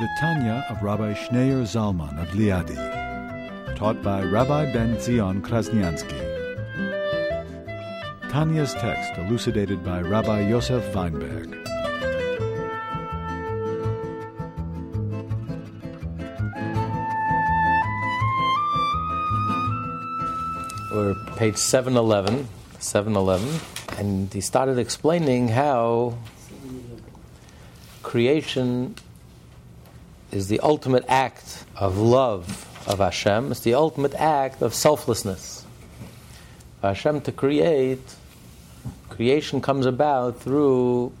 The Tanya of Rabbi Schneur Zalman of Liadi, taught by Rabbi Ben Zion Krasniansky. Tanya's text elucidated by Rabbi Yosef Weinberg. We're page 711, 711, and he started explaining how creation is the ultimate act of love of Hashem. It's the ultimate act of selflessness. For Hashem to create, creation comes about through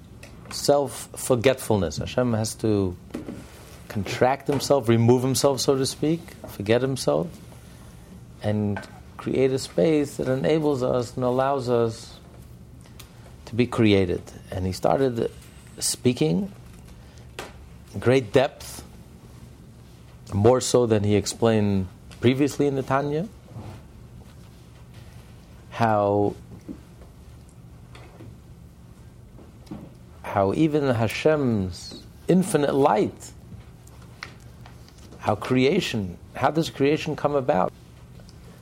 self forgetfulness. Hashem has to contract himself, remove himself, so to speak, forget himself, and create a space that enables us and allows us to be created. And he started speaking in great depth, more so than he explained previously in the Tanya, how how even Hashem's infinite light, how creation, how does creation come about?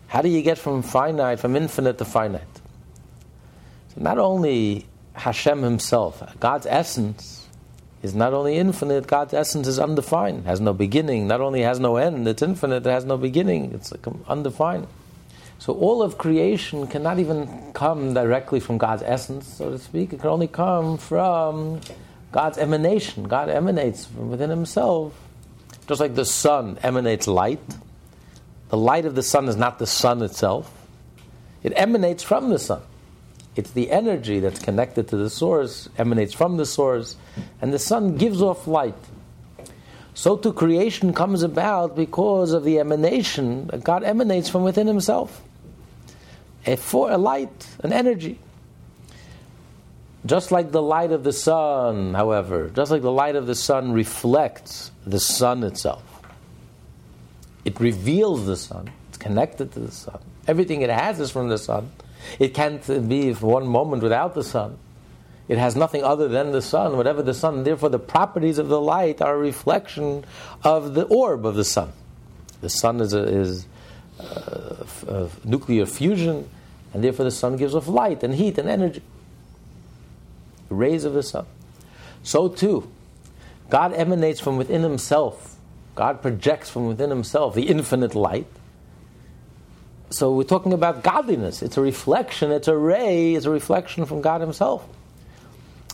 How do you get from finite, from infinite to finite? So not only Hashem himself, God's essence is not only infinite, God's essence is undefined, has no beginning, not only has no end, it's infinite, it has no beginning, it's undefined. So all of creation cannot even come directly from God's essence, so to speak. It can only come from God's emanation. God emanates from within himself. Just like the sun emanates light, the light of the sun is not the sun itself, it emanates from the sun. It's the energy that's connected to the source, emanates from the source, and the sun gives off light. So too, creation comes about because of the emanation. God emanates from within Himself. A, for a light, an energy. Just like the light of the sun, however, just like the light of the sun reflects the sun itself, it reveals the sun. It's connected to the sun. Everything it has is from the sun. It can't be for one moment without the sun. It has nothing other than the sun, whatever the sun. Therefore, the properties of the light are a reflection of the orb of the sun. The sun is, a, is uh, a nuclear fusion, and therefore the sun gives off light and heat and energy. The rays of the sun. So too, God emanates from within Himself. God projects from within Himself the infinite light so we're talking about godliness. It's a reflection, it's a ray, it's a reflection from God Himself.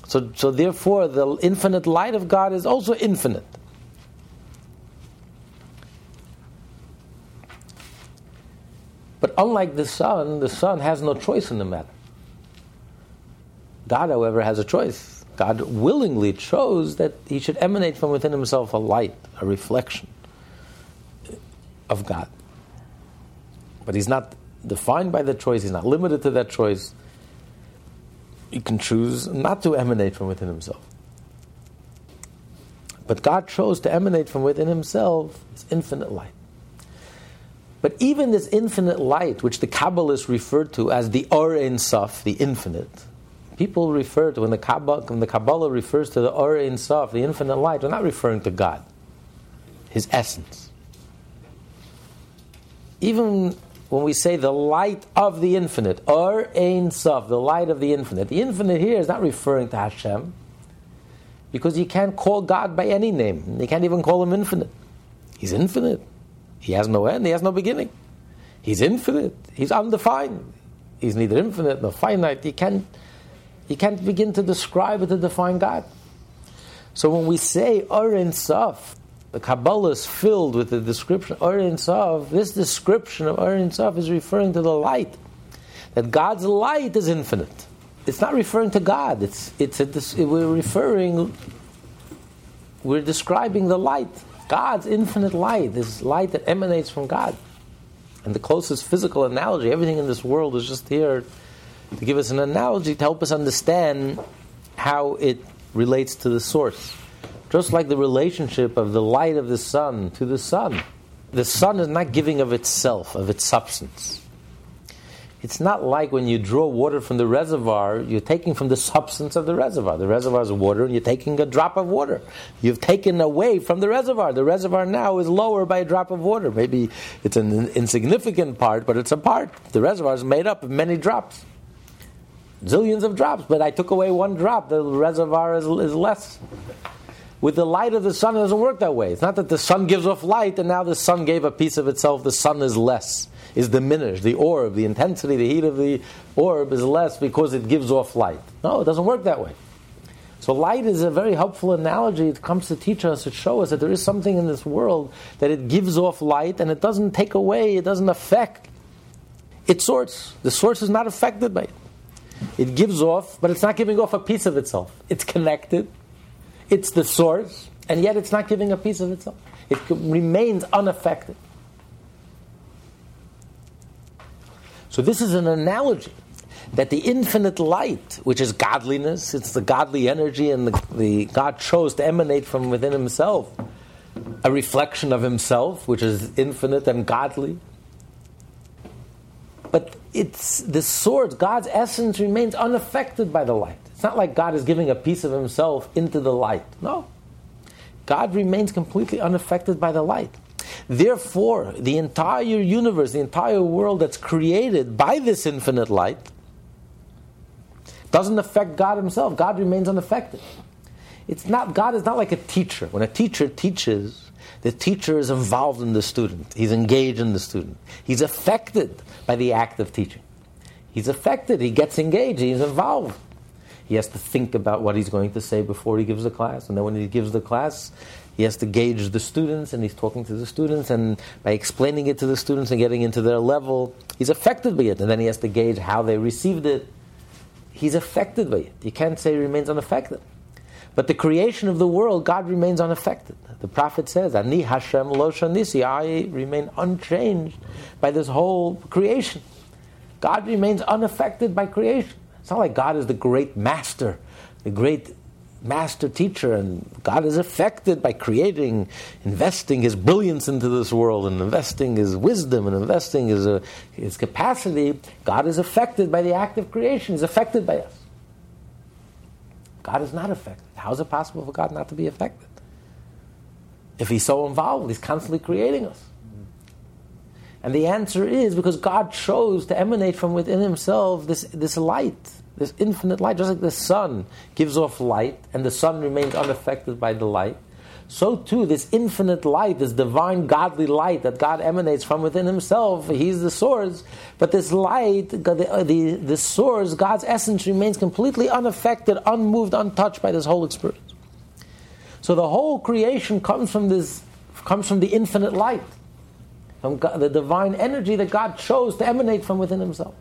So, so therefore, the infinite light of God is also infinite. But unlike the sun, the sun has no choice in the matter. God, however, has a choice. God willingly chose that he should emanate from within himself a light, a reflection of God. But he's not defined by that choice, he's not limited to that choice. He can choose not to emanate from within himself. But God chose to emanate from within himself this infinite light. But even this infinite light, which the Kabbalists referred to as the Or Ein Sof, the infinite, people refer to when the Kabbalah, when the Kabbalah refers to the Or Ein Sof, the infinite light, they're not referring to God, His essence. Even when we say the light of the infinite, or Ein Sof, the light of the infinite. The infinite here is not referring to Hashem, because you can't call God by any name. You can't even call him infinite. He's infinite. He has no end, he has no beginning. He's infinite, he's undefined. He's neither infinite nor finite. You can't, you can't begin to describe or to define God. So when we say Or Ein Sof, the Kabbalah is filled with the description of Or Ein Sof. This description of Or Ein Sof is referring to the light. That God's light is infinite. It's not referring to God. It's, it's a, we're referring, we're describing the light. God's infinite light, this light that emanates from God. And the closest physical analogy, everything in this world is just here to give us an analogy to help us understand how it relates to the source. Just like the relationship of the light of the sun to the sun. The sun is not giving of itself, of its substance. It's not like when you draw water from the reservoir, you're taking from the substance of the reservoir. The reservoir is water, and you're taking a drop of water. You've taken away from the reservoir. The reservoir now is lower by a drop of water. Maybe it's an insignificant part, but it's a part. The reservoir is made up of many drops. Zillions of drops, but I took away one drop. The reservoir is, is less. With the light of the sun, it doesn't work that way. It's not that the sun gives off light and now the sun gave a piece of itself, the sun is less is diminished. The orb, the intensity, the heat of the orb is less because it gives off light. No, it doesn't work that way. So light is a very helpful analogy. It comes to teach us, to show us that there is something in this world that it gives off light and it doesn't take away, it doesn't affect its source. The source is not affected by it. It gives off, but it's not giving off a piece of itself. It's connected. It's the source, and yet it's not giving a piece of itself. It remains unaffected. So this is an analogy that the infinite light, which is godliness, it's the godly energy and the, the, God chose to emanate from within himself, a reflection of himself, which is infinite and godly. But it's the source, God's essence remains unaffected by the light. It's not like God is giving a piece of himself into the light. No. God remains completely unaffected by the light. Therefore, the entire universe, the entire world that's created by this infinite light, doesn't affect God Himself. God remains unaffected. It's not God is not like a teacher. When a teacher teaches, the teacher is involved in the student. He's engaged in the student. He's affected by the act of teaching. He's affected. He gets engaged. He's involved. He has to think about what he's going to say before he gives the class, and then when he gives the class, he has to gauge the students and he's talking to the students. And by explaining it to the students and getting into their level he's affected by it. And then he has to gauge how they received it. He's affected by it. You can't say he remains unaffected. But the creation of the world god remains unaffected. The prophet says ani hashem lo shanisi. I remain unchanged by this whole creation. God remains unaffected by creation it's not like god is the great master the great master teacher, and God is affected by creating, investing his brilliance into this world, and investing his wisdom, and investing his, uh, his capacity. God is affected by the act of creation, he's affected by us. God is not affected. How is it possible for God not to be affected? If he's so involved, he's constantly creating us. And the answer is because God chose to emanate from within himself this, this light this infinite light, just like the sun gives off light and the sun remains unaffected by the light, so too this infinite light, this divine godly light that God emanates from within himself, he's the source, but this light, the, uh, the, the source, God's essence remains completely unaffected, unmoved, untouched by this whole experience. So the whole creation comes from this, comes from the infinite light, from God, the divine energy that God chose to emanate from within himself.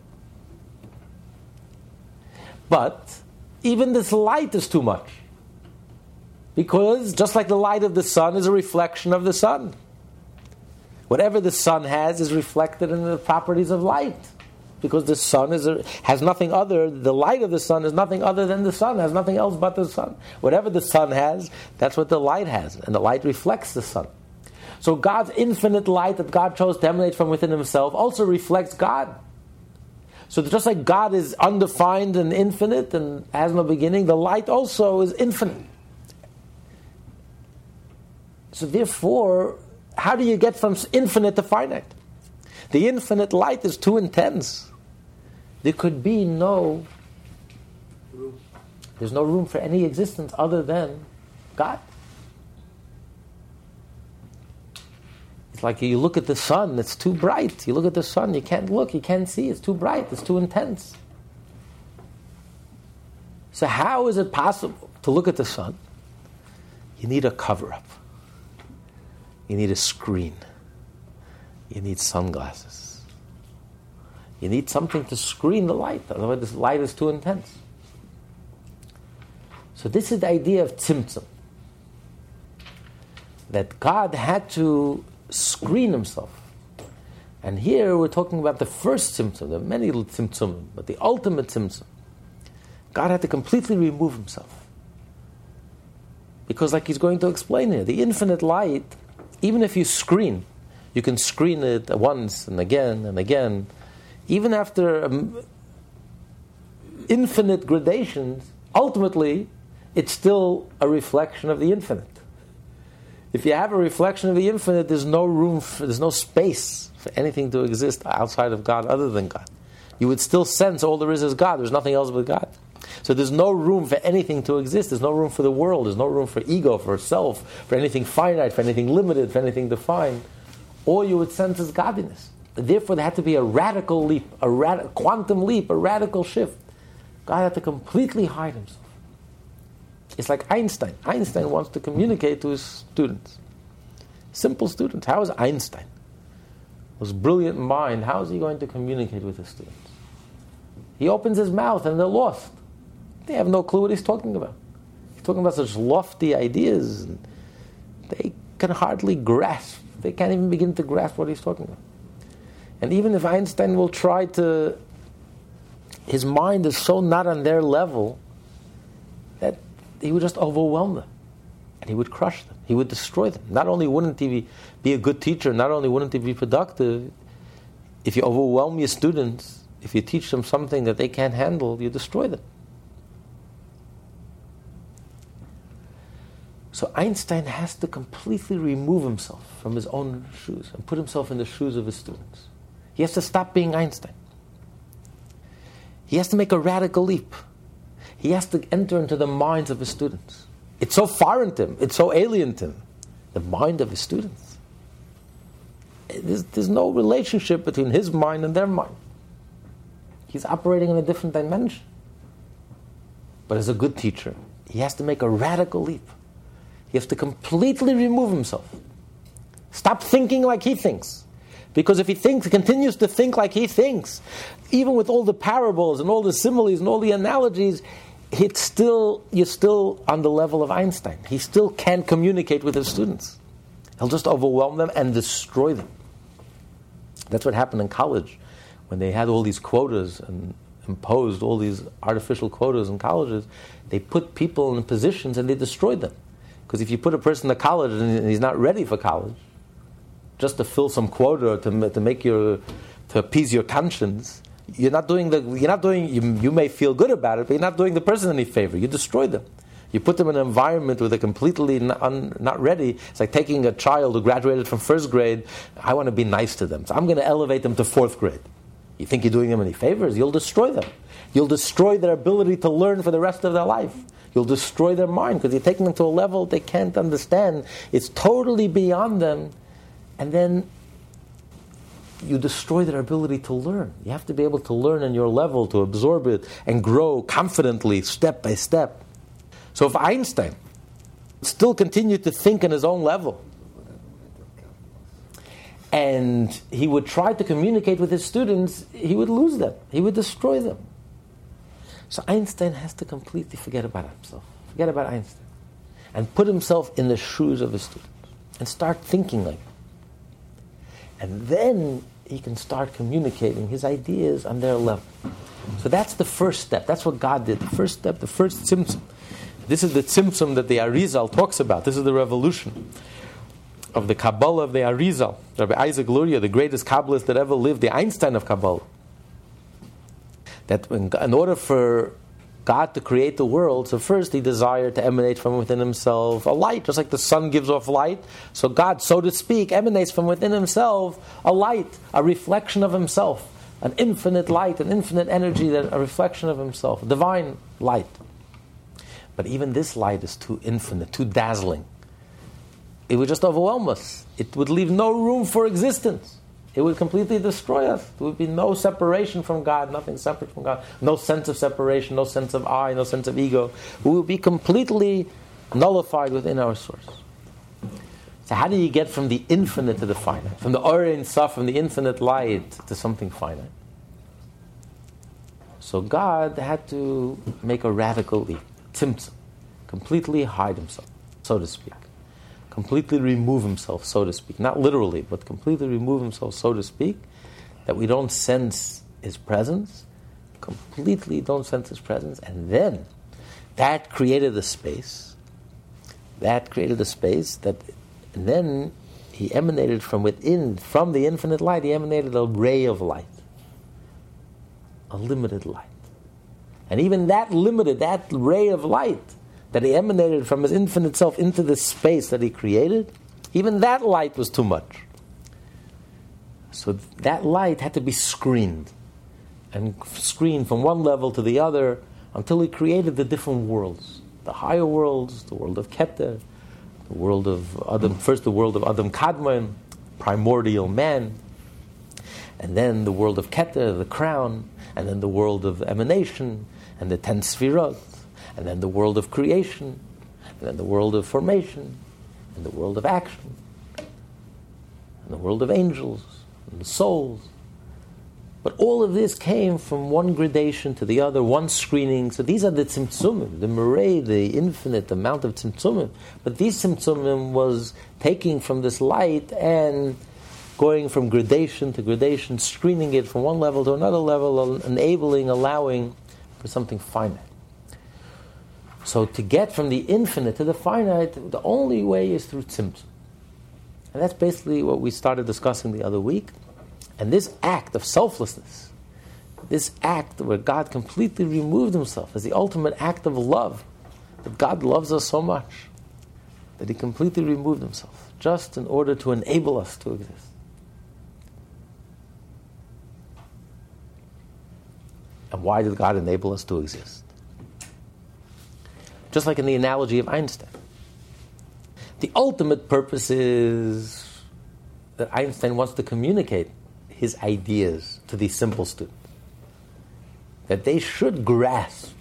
But even this light is too much. Because just like the light of the sun is a reflection of the sun, whatever the sun has is reflected in the properties of light. Because the sun is a, has nothing other, the light of the sun is nothing other than the sun, has nothing else but the sun. Whatever the sun has, that's what the light has, and the light reflects the sun. So God's infinite light that God chose to emanate from within Himself also reflects God. So just like God is undefined and infinite and has no beginning, the light also is infinite. So therefore, how do you get from infinite to finite? The infinite light is too intense. There could be no there's no room for any existence other than God. It's like you look at the sun, it's too bright. You look at the sun, you can't look, you can't see, it's too bright, it's too intense. So, how is it possible to look at the sun? You need a cover up, you need a screen, you need sunglasses, you need something to screen the light, otherwise, the light is too intense. So, this is the idea of tzimtzum. that God had to screen himself. And here we're talking about the first tzimtzum, are many tzimtzumim, but the ultimate tzimtzum. God had to completely remove himself. Because, like he's going to explain here, the infinite light, even if you screen, you can screen it once and again and again, even after um, infinite gradations, ultimately, it's still a reflection of the infinite. If you have a reflection of the infinite, there's no room, for, there's no space for anything to exist outside of God other than God. You would still sense all there is is God. There's nothing else but God. So there's no room for anything to exist. There's no room for the world. There's no room for ego, for self, for anything finite, for anything limited, for anything defined. All you would sense is godliness. Therefore, there had to be a radical leap, a rad- quantum leap, a radical shift. God had to completely hide himself. It's like Einstein. Einstein wants to communicate to his students. Simple students. How is Einstein? His brilliant mind, how is he going to communicate with his students? He opens his mouth and they're lost. They have no clue what he's talking about. He's talking about such lofty ideas, and they can hardly grasp. They can't even begin to grasp what he's talking about. And even if Einstein will try to, his mind is so not on their level that he would just overwhelm them and he would crush them. He would destroy them. Not only wouldn't he be, a good teacher, not only wouldn't he be productive, if you overwhelm your students, if you teach them something that they can't handle, you destroy them. So Einstein has to completely remove himself from his own shoes and put himself in the shoes of his students. He has to stop being Einstein. He has to make a radical leap he has to enter into the minds of his students. It's so foreign to him, it's so alien to him, the mind of his students. There's, there's no relationship between his mind and their mind. He's operating in a different dimension. But as a good teacher, he has to make a radical leap. He has to completely remove himself. Stop thinking like he thinks. Because if he thinks, continues to think like he thinks, even with all the parables and all the similes and all the analogies, it's still you're still on the level of Einstein. He still can't communicate with his students. He'll just overwhelm them and destroy them. That's what happened in college when they had all these quotas and imposed all these artificial quotas in colleges. They put people in positions and they destroyed them. Because if you put a person in college and he's not ready for college, just to fill some quota to, to make your to appease your conscience, you're not doing the you're not doing you, you may feel good about it, but you're not doing the person any favor. You destroy them. You put them in an environment where they're completely not, un, not, ready. It's like taking a child who graduated from first grade. I want to be nice to them, so I'm going to elevate them to fourth grade. You think you're doing them any favors? You'll destroy them. You'll destroy their ability to learn for the rest of their life. You'll destroy their mind because you're taking them to a level they can't understand. It's totally beyond them. And then you destroy their ability to learn. You have to be able to learn in your level, to absorb it, and grow confidently, step by step. So if Einstein still continued to think in his own level, and he would try to communicate with his students, he would lose them, he would destroy them. So Einstein has to completely forget about himself, forget about Einstein, and put himself in the shoes of his students, and start thinking like and then he can start communicating his ideas on their level. So that's the first step. That's what God did. The first step, the first tzimtzum. This is the tzimtzum that the Arizal talks about. This is the revolution of the Kabbalah of the Arizal. Rabbi Isaac Luria, the greatest Kabbalist that ever lived, the Einstein of Kabbalah. That in order for God to create the world, so first he desired to emanate from within himself a light, just like the sun gives off light. So God, so to speak, emanates from within himself a light, a reflection of himself, an infinite light, an infinite energy, that a reflection of himself, divine light. But even this light is too infinite, too dazzling. It would just overwhelm us. It would leave no room for existence it would completely destroy us. There would be no separation from God, nothing separate from God, no sense of separation, no sense of I, no sense of ego. We would be completely nullified within our source. So, how do you get from the infinite to the finite? From the Ein Sof, from the infinite light, to something finite? So, God had to make a radical leap, tzimtzum, completely hide himself, so to speak. Completely remove himself, so to speak. Not literally, but completely remove himself, so to speak, that we don't sense his presence, completely don't sense his presence, and then that created the space. That created the space that, then he emanated from within, from the infinite light, he emanated a ray of light, a limited light. And even that limited, that ray of light that he emanated from his infinite self into the space that he created, even that light was too much. So that light had to be screened and screened from one level to the other until he created the different worlds the higher worlds, the world of Keter, the world of Adam, first the world of Adam Kadmon, primordial man, and then the world of Keter, the crown, and then the world of emanation, and the ten sfirot, and then the world of creation, and then the world of formation, and the world of action, and the world of angels, and souls. But all of this came from one gradation to the other, one screening. So these are the tzimtzumim, the murray, the infinite amount of tzimtzumim. But these tzimtzumim was taking from this light and going from gradation to gradation, screening it from one level to another level, enabling, allowing for something finite. So to get from the infinite to the finite, the only way is through tzimtzum. And that's basically what we started discussing the other week. And this act of selflessness, this act where God completely removed himself as the ultimate act of love, that God loves us so much that he completely removed himself just in order to enable us to exist. And why did God enable us to exist? Just like in the analogy of Einstein. The ultimate purpose is that Einstein wants to communicate his ideas to these simple students. That they should grasp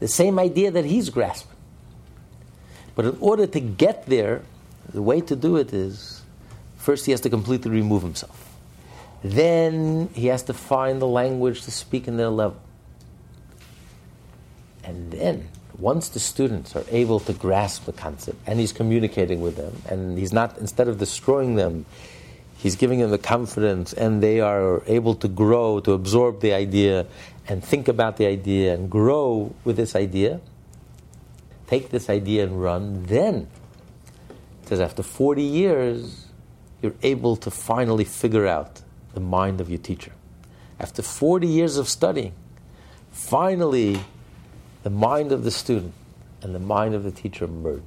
the same idea that he's grasping. But in order to get there, the way to do it is first he has to completely remove himself. Then he has to find the language to speak in their level. And then, once the students are able to grasp the concept and he's communicating with them, and he's not, instead of destroying them, he's giving them the confidence and they are able to grow, to absorb the idea and think about the idea and grow with this idea, take this idea and run, then, it says after 40 years, you're able to finally figure out the mind of your teacher. After 40 years of studying, finally, the mind of the student and the mind of the teacher merge.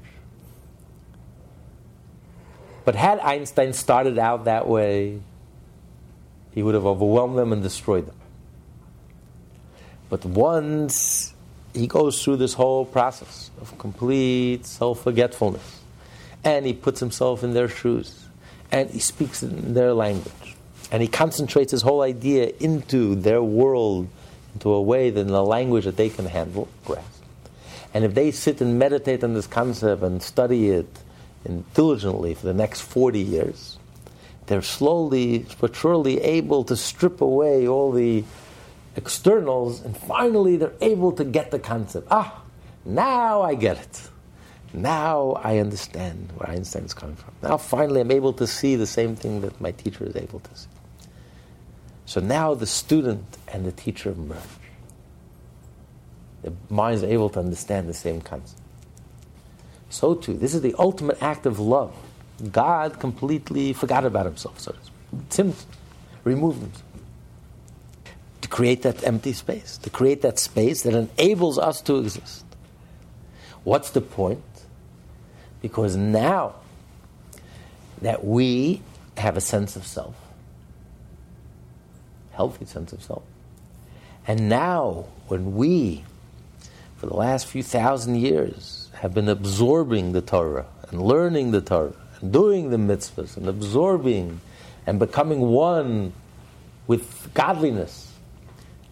But had Einstein started out that way, he would have overwhelmed them and destroyed them. But once he goes through this whole process of complete self forgetfulness, and he puts himself in their shoes, and he speaks in their language, and he concentrates his whole idea into their world, into a way, that in a language that they can handle, grasp. And if they sit and meditate on this concept and study it diligently for the next 40 years, they're slowly but surely able to strip away all the externals, and finally they're able to get the concept. Ah, now I get it. Now I understand where Einstein is coming from. Now finally I'm able to see the same thing that my teacher is able to see. So now the student and the teacher merge. The minds are able to understand the same concept. So too, this is the ultimate act of love. God completely forgot about himself, so to speak. Him, removed himself. To create that empty space, to create that space that enables us to exist. What's the point? Because now that we have a sense of self, healthy sense of self, and now when we, for the last few thousand years, have been absorbing the Torah and learning the Torah and doing the mitzvahs and absorbing and becoming one with godliness.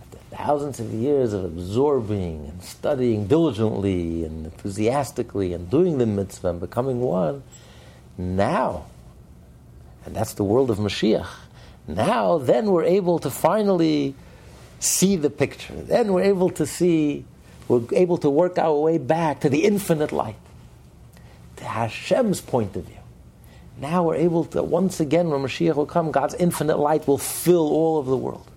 After thousands of years of absorbing and studying diligently and enthusiastically and doing the mitzvah and becoming one, now, and that's the world of Mashiach, now then we're able to finally see the picture. Then we're able to see we're able to work our way back to the infinite light. To Hashem's point of view. Now we're able to, once again, when Mashiach will come, God's infinite light will fill all of the world.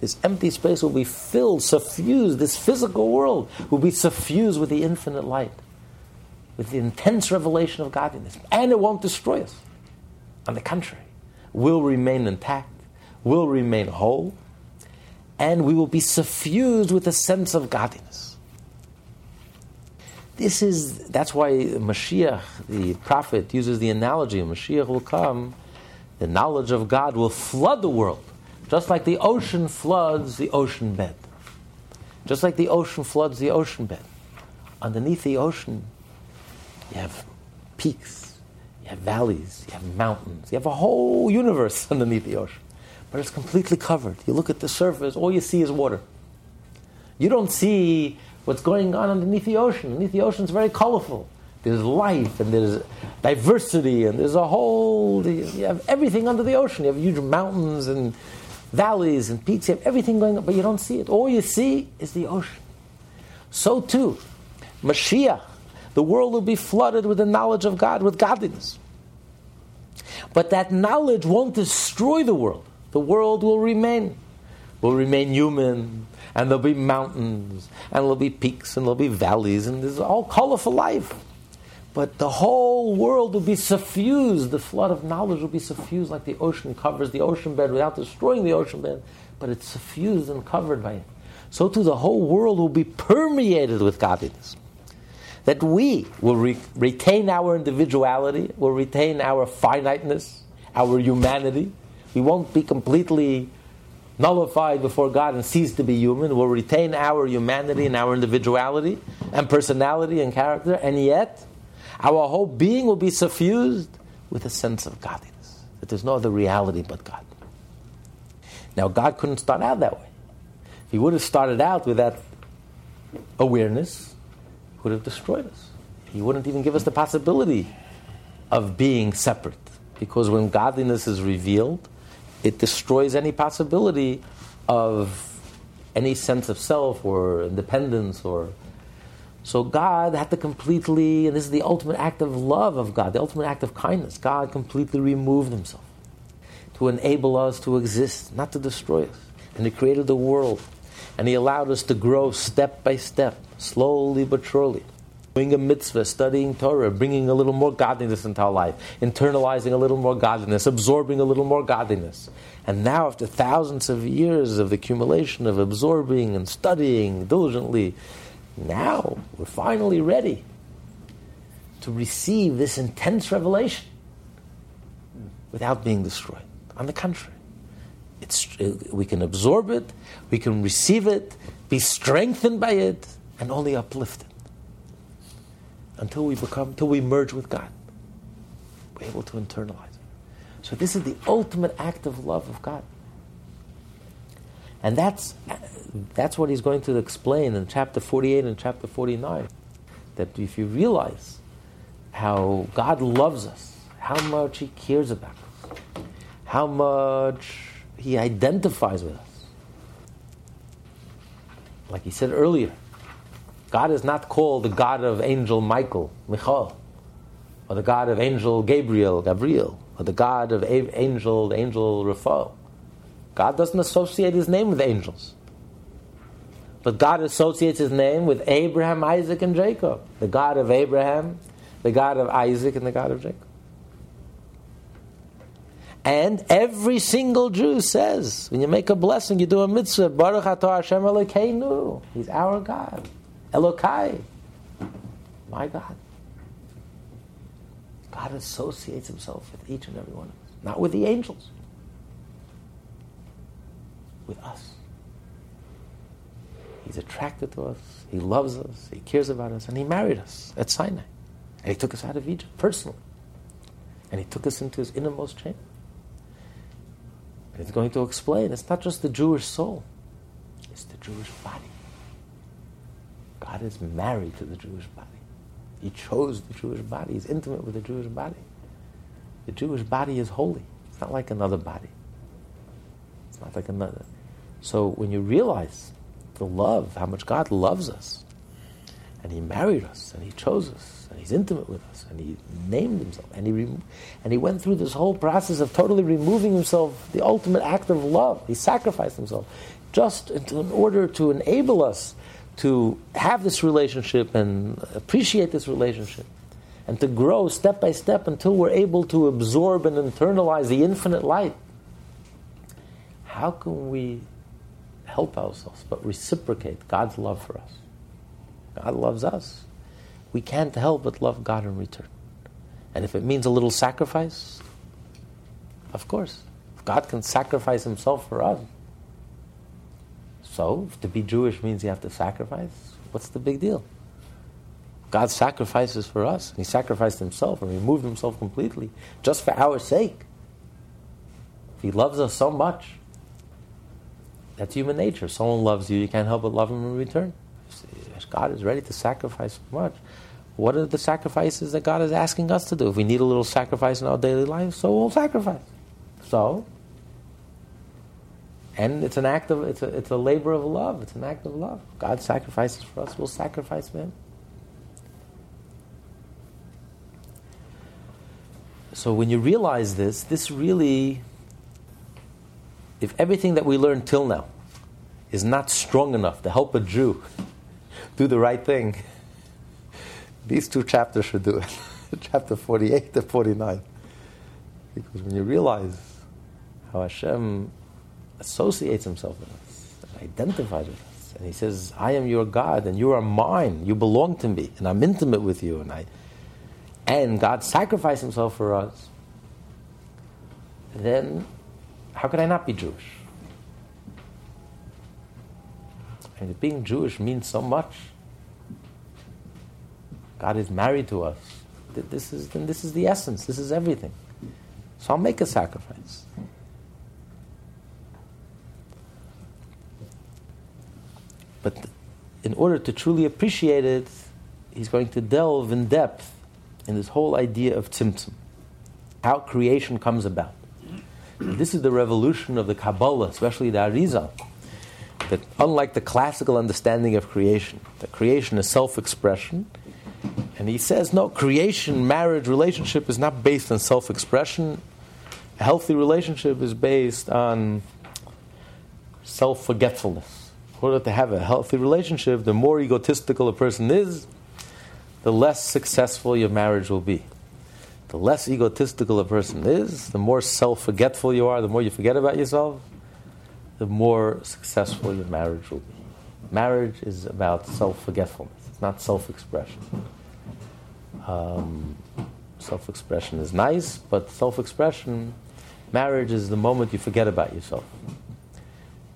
This empty space will be filled, suffused, this physical world will be suffused with the infinite light, with the intense revelation of godliness. And it won't destroy us. On the contrary, will remain intact, will remain whole, and we will be suffused with a sense of godliness. This is that's why Mashiach, the prophet, uses the analogy: Mashiach will come, the knowledge of God will flood the world, just like the ocean floods the ocean bed. Just like the ocean floods the ocean bed. Underneath the ocean, you have peaks, you have valleys, you have mountains, you have a whole universe underneath the ocean. But it's completely covered. You look at the surface, all you see is water. You don't see what's going on underneath the ocean. Underneath the ocean is very colorful. There's life and there's diversity and there's a whole, you have everything under the ocean. You have huge mountains and valleys and peaks. You have everything going on, but you don't see it. All you see is the ocean. So too, Mashiach, the world will be flooded with the knowledge of God, with godliness. But that knowledge won't destroy the world. The world will remain, will remain human, and there'll be mountains, and there'll be peaks, and there'll be valleys, and there's all colorful life. But the whole world will be suffused, the flood of knowledge will be suffused like the ocean covers the ocean bed without destroying the ocean bed, but it's suffused and covered by it. So too, the whole world will be permeated with godliness. That we will re- retain our individuality, will retain our finiteness, our humanity. We won't be completely nullified before God and cease to be human, We'll retain our humanity and our individuality and personality and character, and yet our whole being will be suffused with a sense of godliness, that there's no other reality but God. Now, God couldn't start out that way. He would have started out with that awareness, would have destroyed us. He wouldn't even give us the possibility of being separate. Because when godliness is revealed, it destroys any possibility of any sense of self or independence or so God had to completely, and this is the ultimate act of love of God, the ultimate act of kindness. God completely removed himself to enable us to exist, not to destroy us. And he created the world. And he allowed us to grow step by step, slowly but surely doing a mitzvah, studying Torah, bringing a little more godliness into our life, internalizing a little more godliness, absorbing a little more godliness. And now, after thousands of years of the accumulation of absorbing and studying diligently, now we're finally ready to receive this intense revelation without being destroyed. On the contrary, it's, uh, we can absorb it, we can receive it, be strengthened by it, and only uplifted until we become, until we merge with God. We're able to internalize it. So this is the ultimate act of love of God. And that's, that's what he's going to explain in chapter 48 and chapter 49. That if you realize how God loves us, how much he cares about us, how much he identifies with us. Like he said earlier, God is not called the God of angel Michael, Michal, or the God of angel Gabriel, Gabriel, or the God of angel, angel Raphael. God doesn't associate his name with angels. But God associates his name with Abraham, Isaac, and Jacob. The God of Abraham, the God of Isaac, and the God of Jacob. And every single Jew says, when you make a blessing, you do a mitzvah, Baruch atah Hashem Elokeinu. He's our God. Elokai, my God. God associates himself with each and every one of us, not with the angels, with us. He's attracted to us, he loves us, he cares about us, and he married us at Sinai. And he took us out of Egypt personally. And he took us into his innermost chamber. He's going to explain it's not just the Jewish soul, it's the Jewish body. God is married to the Jewish body. He chose the Jewish body. He's intimate with the Jewish body. The Jewish body is holy. It's not like another body. It's not like another. So when you realize the love, how much God loves us, And He married us, and He chose us, and He's intimate with us, and He named Himself, and He, and he went through this whole process of totally removing Himself, the ultimate act of love. He sacrificed Himself just in order to enable us to have this relationship and appreciate this relationship and to grow step by step until we're able to absorb and internalize the infinite light. How can we help ourselves but reciprocate God's love for us? God loves us. We can't help but love God in return. And if it means a little sacrifice, of course. If God can sacrifice himself for us. So, to be Jewish means you have to sacrifice. What's the big deal? God sacrifices for us. He sacrificed himself and removed himself completely just for our sake. He loves us so much. That's human nature. Someone loves you, you can't help but love him in return. God is ready to sacrifice so much. What are the sacrifices that God is asking us to do? If we need a little sacrifice in our daily life, so we'll sacrifice. So, and it's an act of it's a it's a labor of love. It's an act of love. God sacrifices for us. We'll sacrifice for Him. So when you realize this, this really, if everything that we learned till now is not strong enough to help a Jew do the right thing, these two chapters should do it. Chapter 48 to 49. Because when you realize how Hashem associates himself with us, and identifies with us, and he says, I am your God and you are mine, you belong to me, and I'm intimate with you, and I and God sacrificed himself for us, then how could I not be Jewish? Mean, being Jewish means so much. God is married to us. This is, then this is the essence. This is everything. So I'll make a sacrifice. But in order to truly appreciate it, he's going to delve in depth in this whole idea of tzimtzum, how creation comes about. This is the revolution of the Kabbalah, especially the Arizal, that unlike the classical understanding of creation, that creation is self expression, and he says, no, creation, marriage, relationship is not based on self expression. A healthy relationship is based on self forgetfulness. In order to have a healthy relationship, the more egotistical a person is, the less successful your marriage will be. The less egotistical a person is, the more self forgetful you are, the more you forget about yourself, the more successful your marriage will be. Marriage is about self forgetfulness, it's not self expression. Um, self expression is nice, but self expression, marriage is the moment you forget about yourself.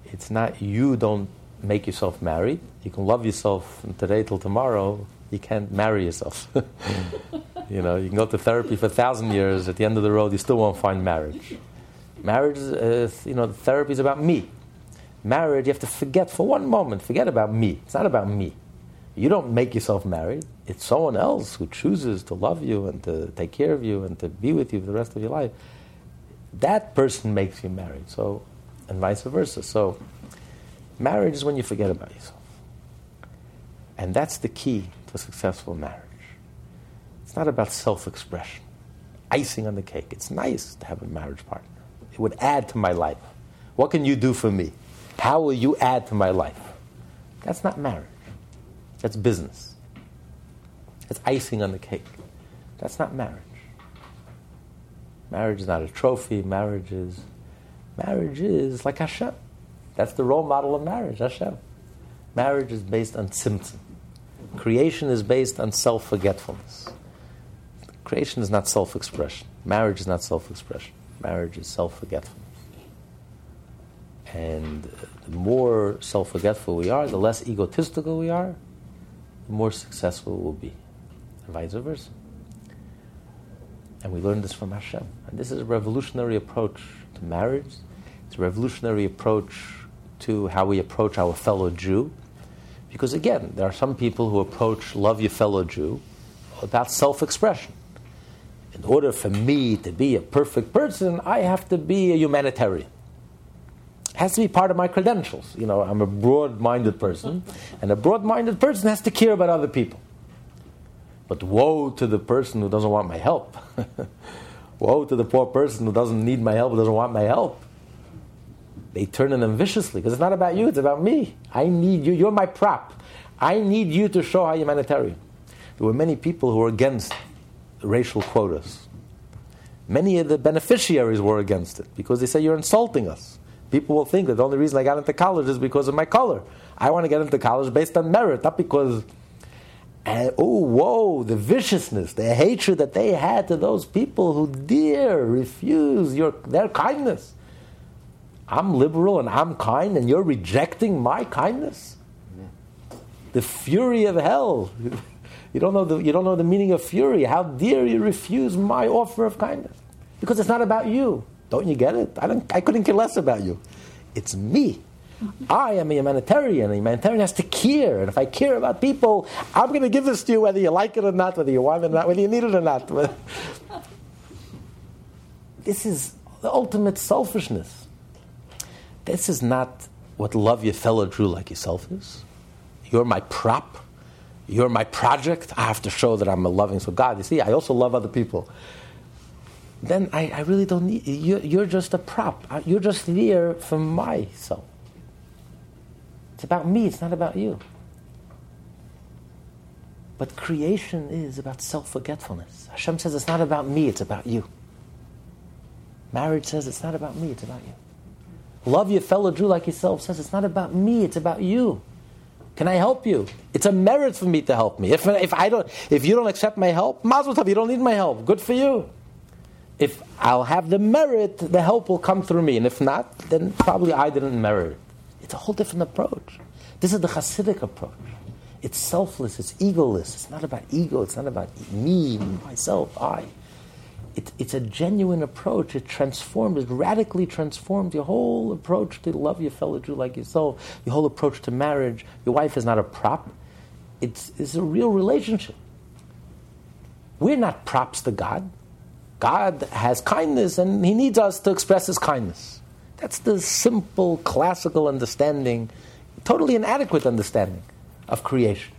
It's not you don't make yourself married. You can love yourself from today till tomorrow, you can't marry yourself. you know, you can go to therapy for a thousand years. At the end of the road, you still won't find marriage. Marriage is, uh, you know, therapy is about me. Marriage, you have to forget for one moment, forget about me. It's not about me. You don't make yourself married. It's someone else who chooses to love you and to take care of you and to be with you for the rest of your life. That person makes you married. So, and vice versa. So, marriage is when you forget about yourself. And that's the key to successful marriage. It's not about self expression, icing on the cake. It's nice to have a marriage partner, it would add to my life. What can you do for me? How will you add to my life? That's not marriage, that's business. It's icing on the cake. That's not marriage. Marriage is not a trophy. Marriage is, marriage is like Hashem. That's the role model of marriage, Hashem. Marriage is based on tzimtzum. Creation is based on self forgetfulness. Creation is not self expression. Marriage is not self expression. Marriage is self forgetfulness. And the more self forgetful we are, the less egotistical we are, the more successful we'll be. And vice versa. And we learn this from Hashem. And this is a revolutionary approach to marriage. It's a revolutionary approach to how we approach our fellow Jew. Because again, there are some people who approach love your fellow Jew about self expression. In order for me to be a perfect person, I have to be a humanitarian. has to be part of my credentials. You know, I'm a broad-minded person, and a broad-minded person has to care about other people. But woe to the person who doesn't want my help. woe to the poor person who doesn't need my help, doesn't want my help. They turn on them viciously because it's not about you, it's about me. I need you. You're my prop. I need you to show how humanitarian. There were many people who were against racial quotas. Many of the beneficiaries were against it because they say you're insulting us. People will think that the only reason I got into college is because of my color. I want to get into college based on merit, not because. And oh, whoa, the viciousness, the hatred that they had to those people who dare refuse your, their kindness. I'm liberal and I'm kind, and you're rejecting my kindness? The fury of hell. You don't know the, you don't know the meaning of fury. How dare you refuse my offer of kindness? Because it's not about you. Don't you get it? I, don't, I couldn't care less about you. It's me. I am a humanitarian. A humanitarian has to care. And if I care about people, I'm going to give this to you whether you like it or not, whether you want it or not, whether you need it or not. this is the ultimate selfishness. This is not what love your fellow Jew like yourself is. You're my prop. You're my project. I have to show that I'm a loving. So, God, you see, I also love other people. Then I, I really don't need you. You're just a prop. Uh, you're just there for myself. It's about me, it's not about you. But creation is about self forgetfulness. Hashem says it's not about me, it's about you. Marriage says it's not about me, it's about you. Love your fellow Jew like yourself says it's not about me, it's about you. Can I help you? It's a merit for me to help me. If, if, I don't, if you don't accept my help, Mazel tov, you don't need my help. Good for you. If I'll have the merit, the help will come through me. And if not, then probably I didn't merit it. It's a whole different approach. This is the Hasidic approach. It's selfless, it's egoless. It's not about ego, it's not about me, myself, I. It, it's a genuine approach. It transforms, it radically transforms your whole approach to love your fellow Jew like yourself, your whole approach to marriage. Your wife is not a prop, it's, it's a real relationship. We're not props to God. God has kindness and He needs us to express His kindness. That's the simple, classical understanding, totally inadequate understanding of creation.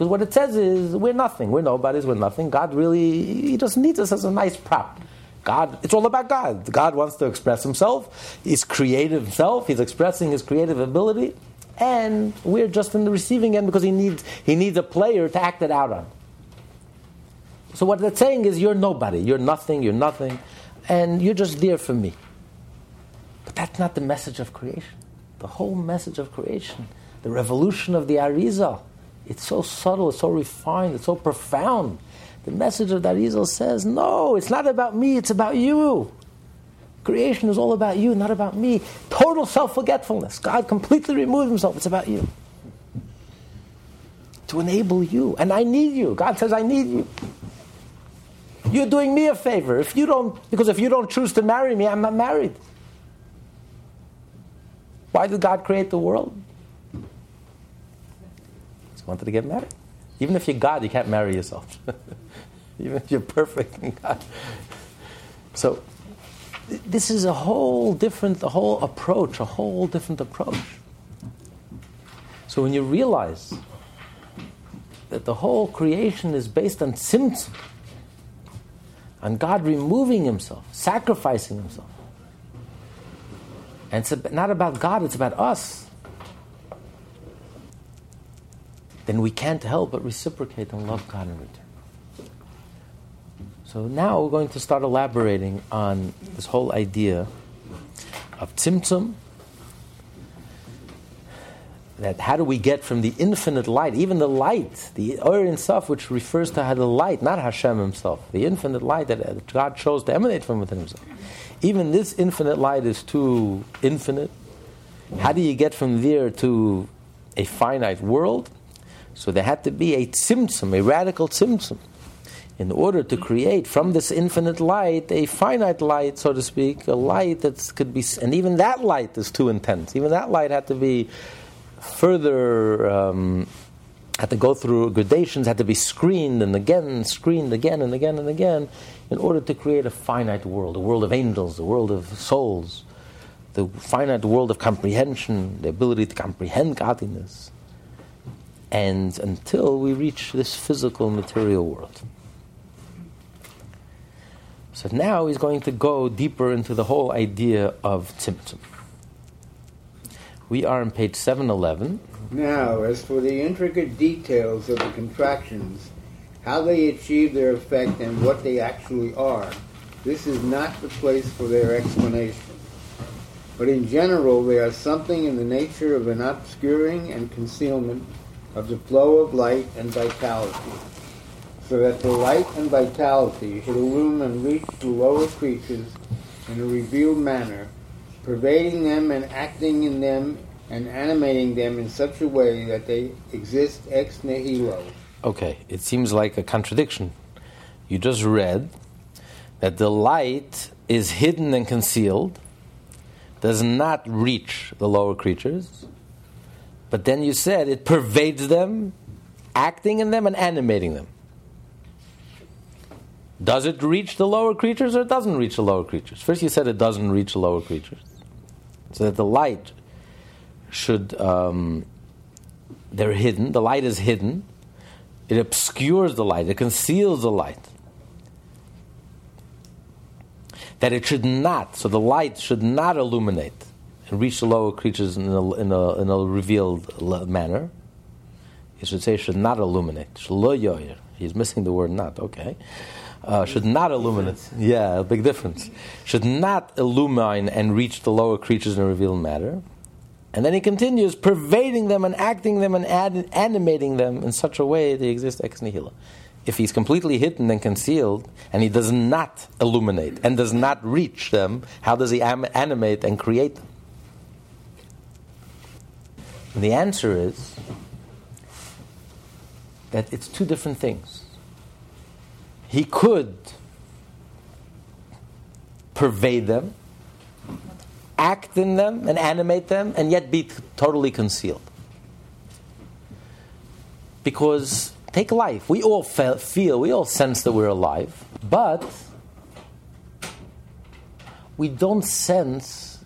Because what it says is we're nothing. We're nobodies. We're nothing. God really, He just needs us as a nice prop. God, it's all about God. God wants to express Himself. He's creative Himself. He's expressing His creative ability, and we're just in the receiving end because He needs He needs a player to act it out on. So what they're saying is you're nobody. You're nothing. You're nothing, and you're just there for me. But that's not the message of creation. The whole message of creation, the revolution of the Arizal, it's so subtle, it's so refined, it's so profound. The message of Arizal says, no, it's not about me, it's about you. Creation is all about you, not about me. Total self forgetfulness. God completely removed himself. It's about you. To enable you. And I need you. God says, I need you. You're doing me a favor. If you don't, because if you don't choose to marry me, I'm not married. Why did God create the world? Wanted to get married. Even if you're God, you can't marry yourself. Even if you're perfect in God. So, this is a whole different, a whole approach, a whole different approach. So when you realize that the whole creation is based on tzimtzum, on God removing Himself, sacrificing Himself, and it's not about God, it's about us. Then we can't help but reciprocate and love God in return. So now we're going to start elaborating on this whole idea of tzimtzum, that how do we get from the infinite light, even the light, the Or Ein Sof, which refers to the light, not Hashem himself, the infinite light uh, that God chose to emanate from within himself. Even this infinite light is too infinite. How do you get from there to a finite world? So there had to be a tzimtzum, a radical tzimtzum, in order to create from this infinite light a finite light, so to speak, a light that could be, and even that light is too intense. Even that light had to be further, um, had to go through gradations, had to be screened and again, screened again and again and again, in order to create a finite world, a world of angels, a world of souls, the finite world of comprehension, the ability to comprehend godliness, and until we reach this physical material world. So now he's going to go deeper into the whole idea of tzimtzum. We are on page 711. Now, as for the intricate details of the contractions, how they achieve their effect and what they actually are, this is not the place for their explanation. But in general, they are something in the nature of an obscuring and concealment of the flow of light and vitality, so that the light and vitality should illumine and reach the lower creatures in a revealed manner, pervading them and acting in them and animating them in such a way that they exist ex nihilo. Okay, it seems like a contradiction. You just read that the light is hidden and concealed, does not reach the lower creatures, but then you said it pervades them, acting in them and animating them. Does it reach the lower creatures or it doesn't reach the lower creatures? First, you said it doesn't reach the lower creatures. So that the light should, um, they're hidden, the light is hidden, it obscures the light, it conceals the light. That it should not, so the light should not illuminate and reach the lower creatures in a, in a, in a revealed manner. He should say should not illuminate. He's missing the word not, okay. Uh, should not illuminate. Yeah, a big difference. Should not illumine and reach the lower creatures in a revealed manner. And then he continues, pervading them and acting them and ad- animating them in such a way they exist ex nihilo. If he's completely hidden and concealed, and he does not illuminate and does not reach them, how does he am- animate and create them? And the answer is that it's two different things. He could pervade them, act in them and animate them and yet be t- totally concealed. Because take life. We all fe- feel, we all sense that we're alive, but we don't sense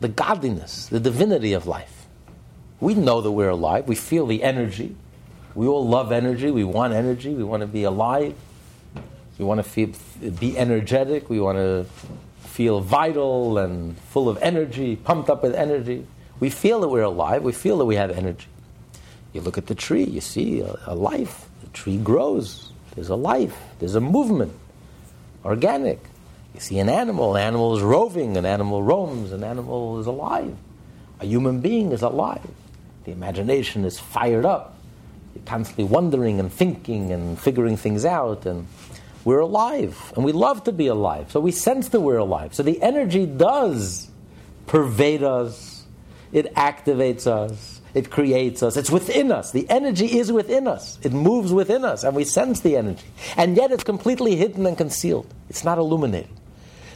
the godliness, the divinity of life. We know that we're alive, we feel the energy. We all love energy, we want energy, we want to be alive, we want to feel, be energetic, we want to feel vital and full of energy, pumped up with energy. We feel that we're alive, we feel that we have energy. You look at the tree, you see a, a life. The tree grows, there's a life, there's a movement, organic. You see an animal, an animal is roving, an animal roams, an animal is alive. A human being is alive. The imagination is fired up. You're constantly wondering and thinking and figuring things out and we're alive, and we love to be alive. So we sense that we're alive. So the energy does pervade us, it activates us, it creates us, it's within us. The energy is within us, it moves within us, and we sense the energy. And yet it's completely hidden and concealed, it's not illuminated.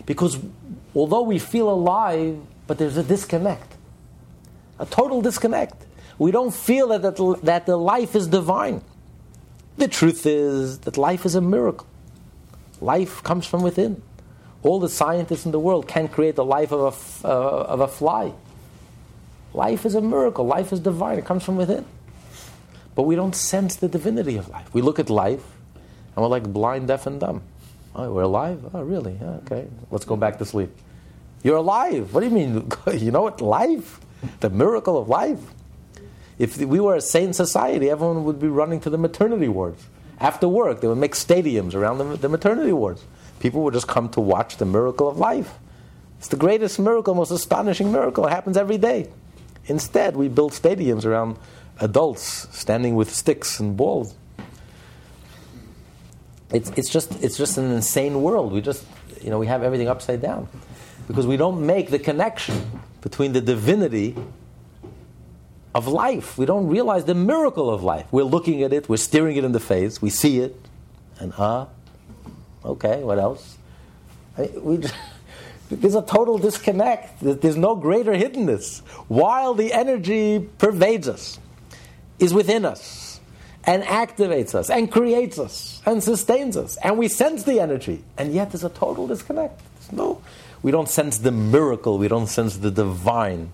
Because although we feel alive, but there's a disconnect, a total disconnect. We don't feel that, that, that the life is divine. The truth is that life is a miracle. Life comes from within. All the scientists in the world can't create the life of a, uh, of a fly. Life is a miracle. Life is divine. It comes from within. But we don't sense the divinity of life. We look at life and we're like blind, deaf, and dumb. Oh, we're alive? Oh, really? Yeah, okay. Let's go back to sleep. You're alive. What do you mean? you know what? Life? The miracle of life. If we were a sane society, everyone would be running to the maternity wards. After work, they would make stadiums around the, the maternity wards. People would just come to watch the miracle of life. It's the greatest miracle, most astonishing miracle. It happens every day. Instead, we build stadiums around adults standing with sticks and balls. It's, it's, just, it's just an insane world. We just, you know, we have everything upside down. Because we don't make the connection between the divinity of life. We don't realize the miracle of life. We're looking at it, we're staring it in the face, we see it, and ah, uh, okay, what else? I, we there's a total disconnect. There's no greater hiddenness. While the energy pervades us, is within us, and activates us, and creates us, and sustains us, and we sense the energy, and yet there's a total disconnect. There's no, We don't sense the miracle. We don't sense the divine.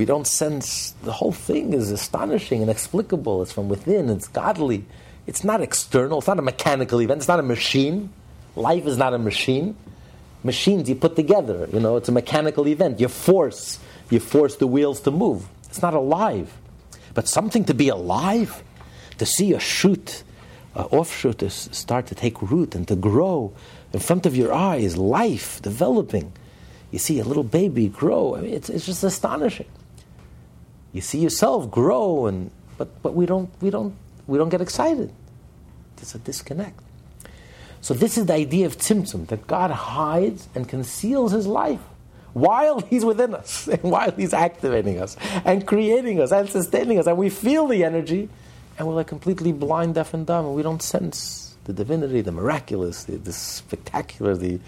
We don't sense the whole thing is astonishing, inexplicable. It's from within. It's godly. It's not external. It's not a mechanical event. It's not a machine. Life is not a machine. Machines you put together. You know, it's a mechanical event. You force. You force the wheels to move. It's not alive. But something to be alive, to see a shoot, an offshoot to start to take root and to grow in front of your eyes, life developing. You see a little baby grow. I mean, it's, it's just astonishing. You see yourself grow, and but but we don't we don't we don't get excited. There's a disconnect. So this is the idea of tzimtzum that God hides and conceals His life while He's within us and while He's activating us and creating us and sustaining us, and we feel the energy, and we're like completely blind, deaf, and dumb, and we don't sense the divinity, the miraculous, the, the spectacular, the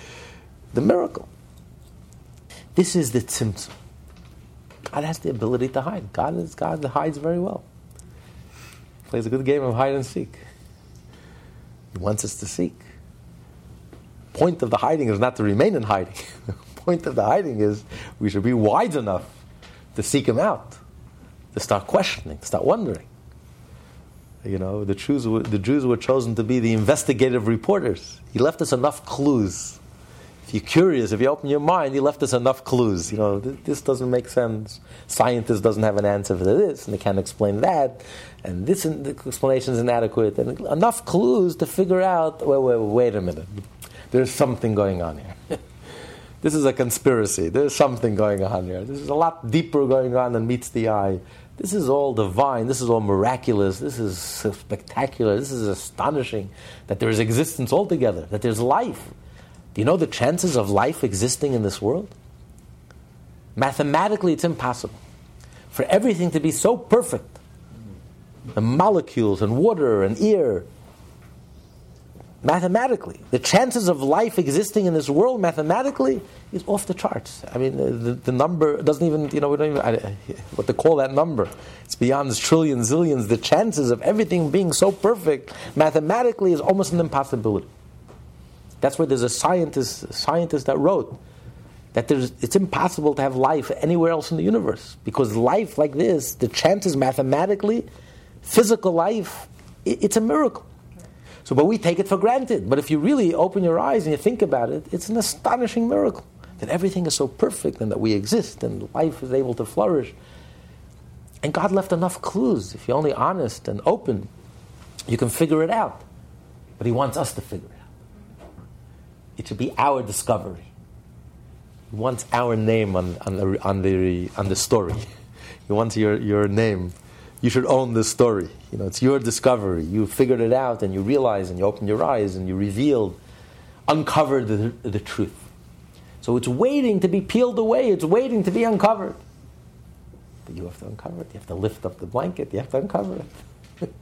the miracle. This is the tzimtzum. God has the ability to hide. God is God hides very well. Plays a good game of hide and seek. He wants us to seek. Point of the hiding is not to remain in hiding. The point of the hiding is we should be wise enough to seek him out, to start questioning, to start wondering. You know, the Jews, were, the Jews were chosen to be the investigative reporters. He left us enough clues if you're curious, if you open your mind, you left us enough clues. You know, this, doesn't make sense. Scientists doesn't have an answer for this, and they can't explain that, and this explanation is inadequate. And enough clues to figure out. Wait, wait, wait a minute. There's something going on here. this is a conspiracy. There's something going on here. This is a lot deeper going on than meets the eye. This is all divine. This is all miraculous. This is spectacular. This is astonishing that there is existence altogether, that there's life. Do you know the chances of life existing in this world? Mathematically, it's impossible. For everything to be so perfect, the molecules and water and air, mathematically, the chances of life existing in this world mathematically is off the charts. I mean, the, the number doesn't even, you know, we don't even, I, what to call that number. It's beyond trillions, zillions. The chances of everything being so perfect mathematically is almost an impossibility. That's where there's a scientist, scientist that wrote that it's impossible to have life anywhere else in the universe because life like this, the chances mathematically, physical life, it's a miracle. So, but we take it for granted. But if you really open your eyes and you think about it, it's an astonishing miracle that everything is so perfect and that we exist and life is able to flourish. And God left enough clues. If you're only honest and open, you can figure it out. But He wants us to figure it should be our discovery. He wants our name on, on, the, on, the, on the story. He wants your, your name. You should own the story. You know, it's your discovery. You figured it out and you realize and you opened your eyes and you revealed, uncovered the, the truth. So it's waiting to be peeled away. It's waiting to be uncovered. But you have to uncover it. You have to lift up the blanket. You have to uncover it.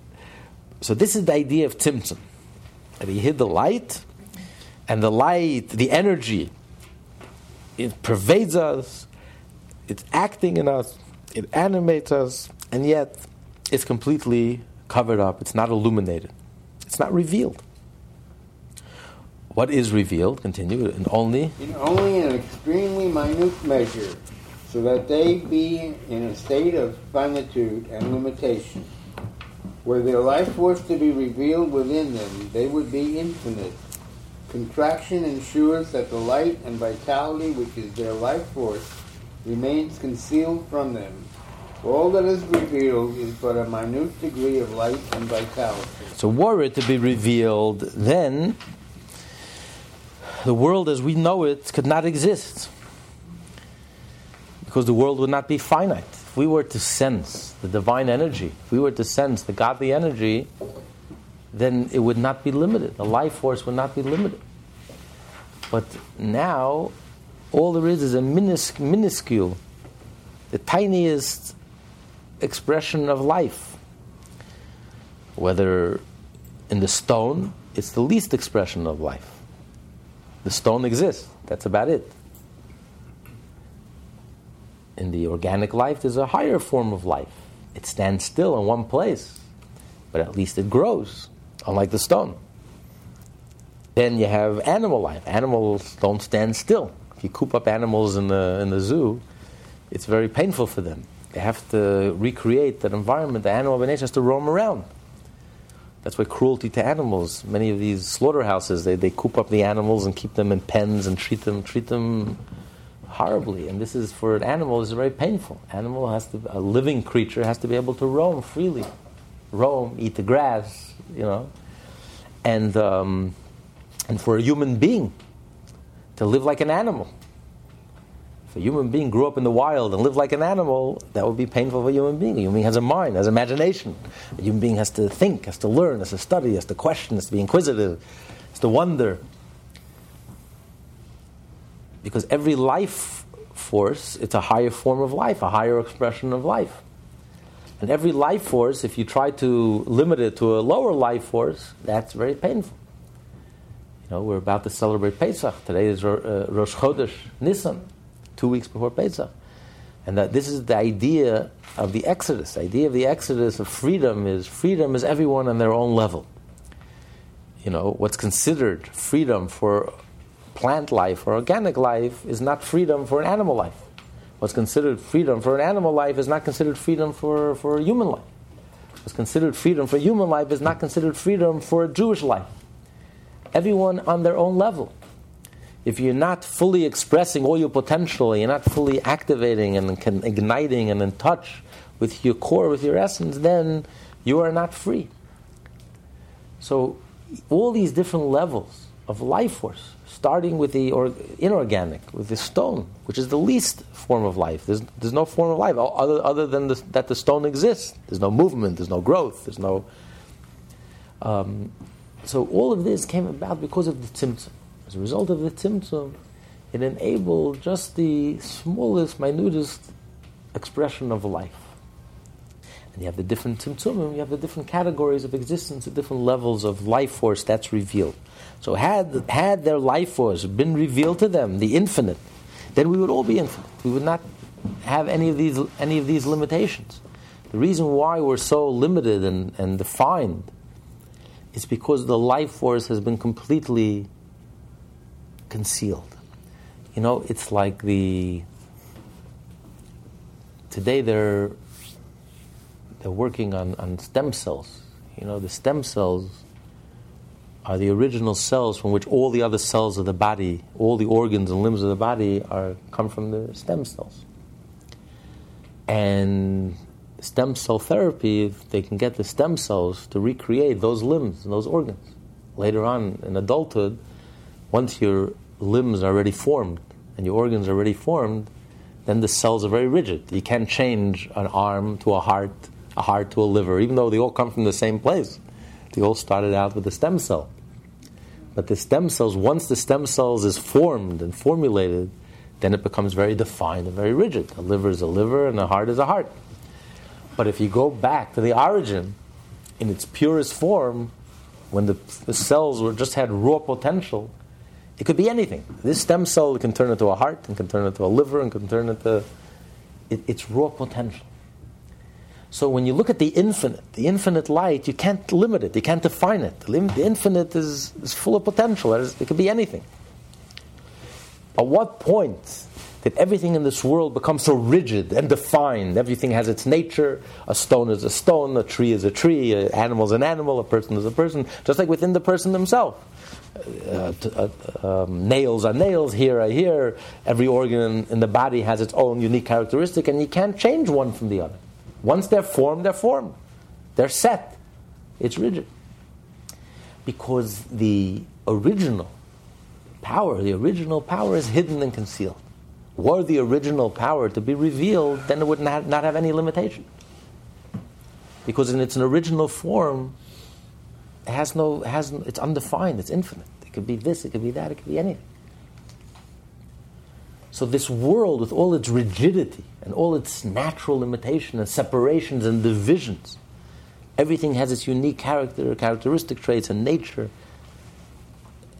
so this is the idea of Tzimtzum. That he hid the light and the light, the energy, it pervades us, it's acting in us, it animates us, and yet it's completely covered up, it's not illuminated, it's not revealed. What is revealed, continue, and only? In only in an extremely minute measure, so that they be in a state of finitude and limitation. Were their life force to be revealed within them, they would be infinite Contraction ensures that the light and vitality which is their life force remains concealed from them. All that is revealed is but a minute degree of light and vitality. So, were it to be revealed, then the world as we know it could not exist. Because the world would not be finite. If we were to sense the divine energy, if we were to sense the godly energy, then it would not be limited. The life force would not be limited. But now, all there is is a minus, minuscule, the tiniest expression of life. Whether in the stone, it's the least expression of life. The stone exists, that's about it. In the organic life, there's a higher form of life. It stands still in one place, but at least it grows unlike the stone. Then you have animal life. Animals don't stand still. If you coop up animals in the, in the zoo, it's very painful for them. They have to recreate that environment. The animal by nature has to roam around. That's why cruelty to animals. Many of these slaughterhouses, they, they coop up the animals and keep them in pens and treat them treat them horribly. And this is for an animal is very painful. Animal has to a living creature has to be able to roam freely, roam, eat the grass, you know, and um, and for a human being to live like an animal. If a human being grew up in the wild and lived like an animal, that would be painful for a human being. A human being has a mind, has imagination. A human being has to think, has to learn, has to study, has to question, has to be inquisitive, has to wonder. Because every life force, it's a higher form of life, a higher expression of life. And every life force, if you try to limit it to a lower life force, that's very painful. You know, we're about to celebrate Pesach. Today is uh, Rosh Chodesh Nisan two weeks before Pesach. And that this is the idea of the Exodus. The idea of the Exodus of freedom is freedom is everyone on their own level. You know, what's considered freedom for plant life or organic life is not freedom for an animal life. What's considered freedom for an animal life is not considered freedom for, for a human life. What's considered freedom for human life is not considered freedom for a Jewish life. Everyone on their own level if you're not fully expressing all your potential, you're not fully activating and igniting and in touch with your core, with your essence, then you are not free. So, all these different levels of life force, starting with the or, inorganic, with the stone, which is the least form of life. There's, there's no form of life other, other than the, that the stone exists. There's no movement, there's no growth, there's no. Um, so, all of this came about because of the tzimtzum. As a result of the tzimtzum, it enabled just the smallest, minutest expression of life. And you have the different tzimtzumim, you have the different categories of existence, the different levels of life force that's revealed. So had, had their life force been revealed to them, the infinite, then we would all be infinite. We would not have any of these, any of these limitations. The reason why we're so limited and, and defined is because the life force has been completely concealed. You know, it's like the today they're they're working on, on stem cells. You know, the stem cells are the original cells from which all the other cells of the body, all the organs and limbs of the body are come from the stem cells. And stem cell therapy, they can get the stem cells to recreate those limbs and those organs. Later on in adulthood, once your limbs are already formed and your organs are already formed, then the cells are very rigid. You can't change an arm to a heart, a heart to a liver, even though they all come from the same place. They all started out with a stem cell. But the stem cells, once the stem cells is formed and formulated, then it becomes very defined and very rigid. A liver is a liver and a heart is a heart. But if you go back to the origin, in its purest form, when the, the cells were just had raw potential, it could be anything. This stem cell can turn into a heart, and can turn into a liver, and can turn into it, its raw potential. So when you look at the infinite, the infinite light, you can't limit it, you can't define it. The infinite is, is full of potential. It could be anything. At what point did everything in this world become so rigid and defined? Everything has its nature. A stone is a stone, a tree is a tree, an animal is an animal, a person is a person, just like within the person himself uh, uh, um, nails are nails, here are here. Every organ in the body has its own unique characteristic, and you can't change one from the other. Once they're formed, they're formed. They're set. It's rigid. Because the original power, the original power is hidden and concealed. Were the original power to be revealed, then it would not, have any limitation. Because in its original form, it has no, has, it's undefined, it's infinite. It could be this, it could be that, it could be anything. So this world, with all its rigidity and all its natural limitation and separations and divisions, everything has its unique character, characteristic traits and nature,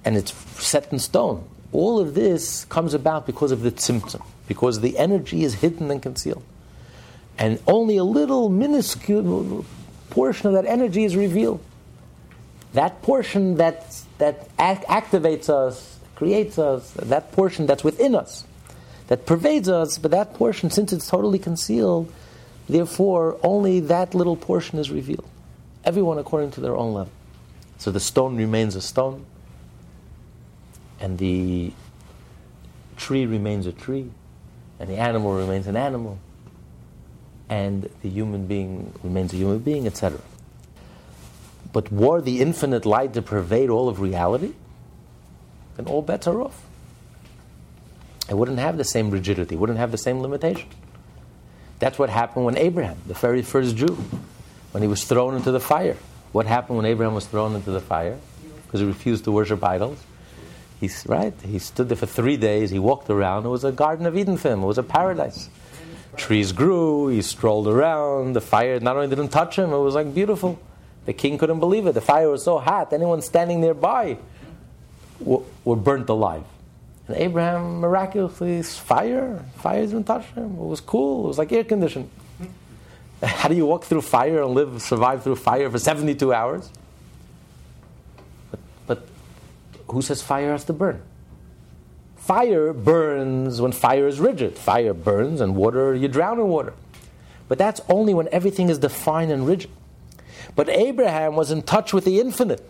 and it's set in stone. All of this comes about because of the tzimtzum, because the energy is hidden and concealed. And only a little minuscule portion of that energy is revealed that portion that, that act- activates us, creates us, that portion that's within us, that pervades us, but that portion, since it's totally concealed, therefore only that little portion is revealed. Everyone according to their own level. So the stone remains a stone, and the tree remains a tree, and the animal remains an animal, and the human being remains a human being, etc. But were the infinite light to pervade all of reality, then all bets are off. It wouldn't have the same rigidity, wouldn't have the same limitation. That's what happened when Abraham, the very first Jew, when he was thrown into the fire. What happened when Abraham was thrown into the fire? Because he refused to worship idols. He's right. He stood there for three days. He walked around. It was a Garden of Eden for him. It was a paradise. Trees grew. He strolled around. The fire not only didn't touch him, it was like beautiful. The king couldn't believe it. The fire was so hot. Anyone standing nearby were, were burnt alive. And Abraham miraculously, fire, fire didn't touch him. It was cool. It was like air conditioned. How do you walk through fire and live, survive through fire for 72 hours? But, but who says fire has to burn? Fire burns when fire is rigid. Fire burns and water, you drown in water. But that's only when everything is defined and rigid. But Abraham was in touch with the infinite.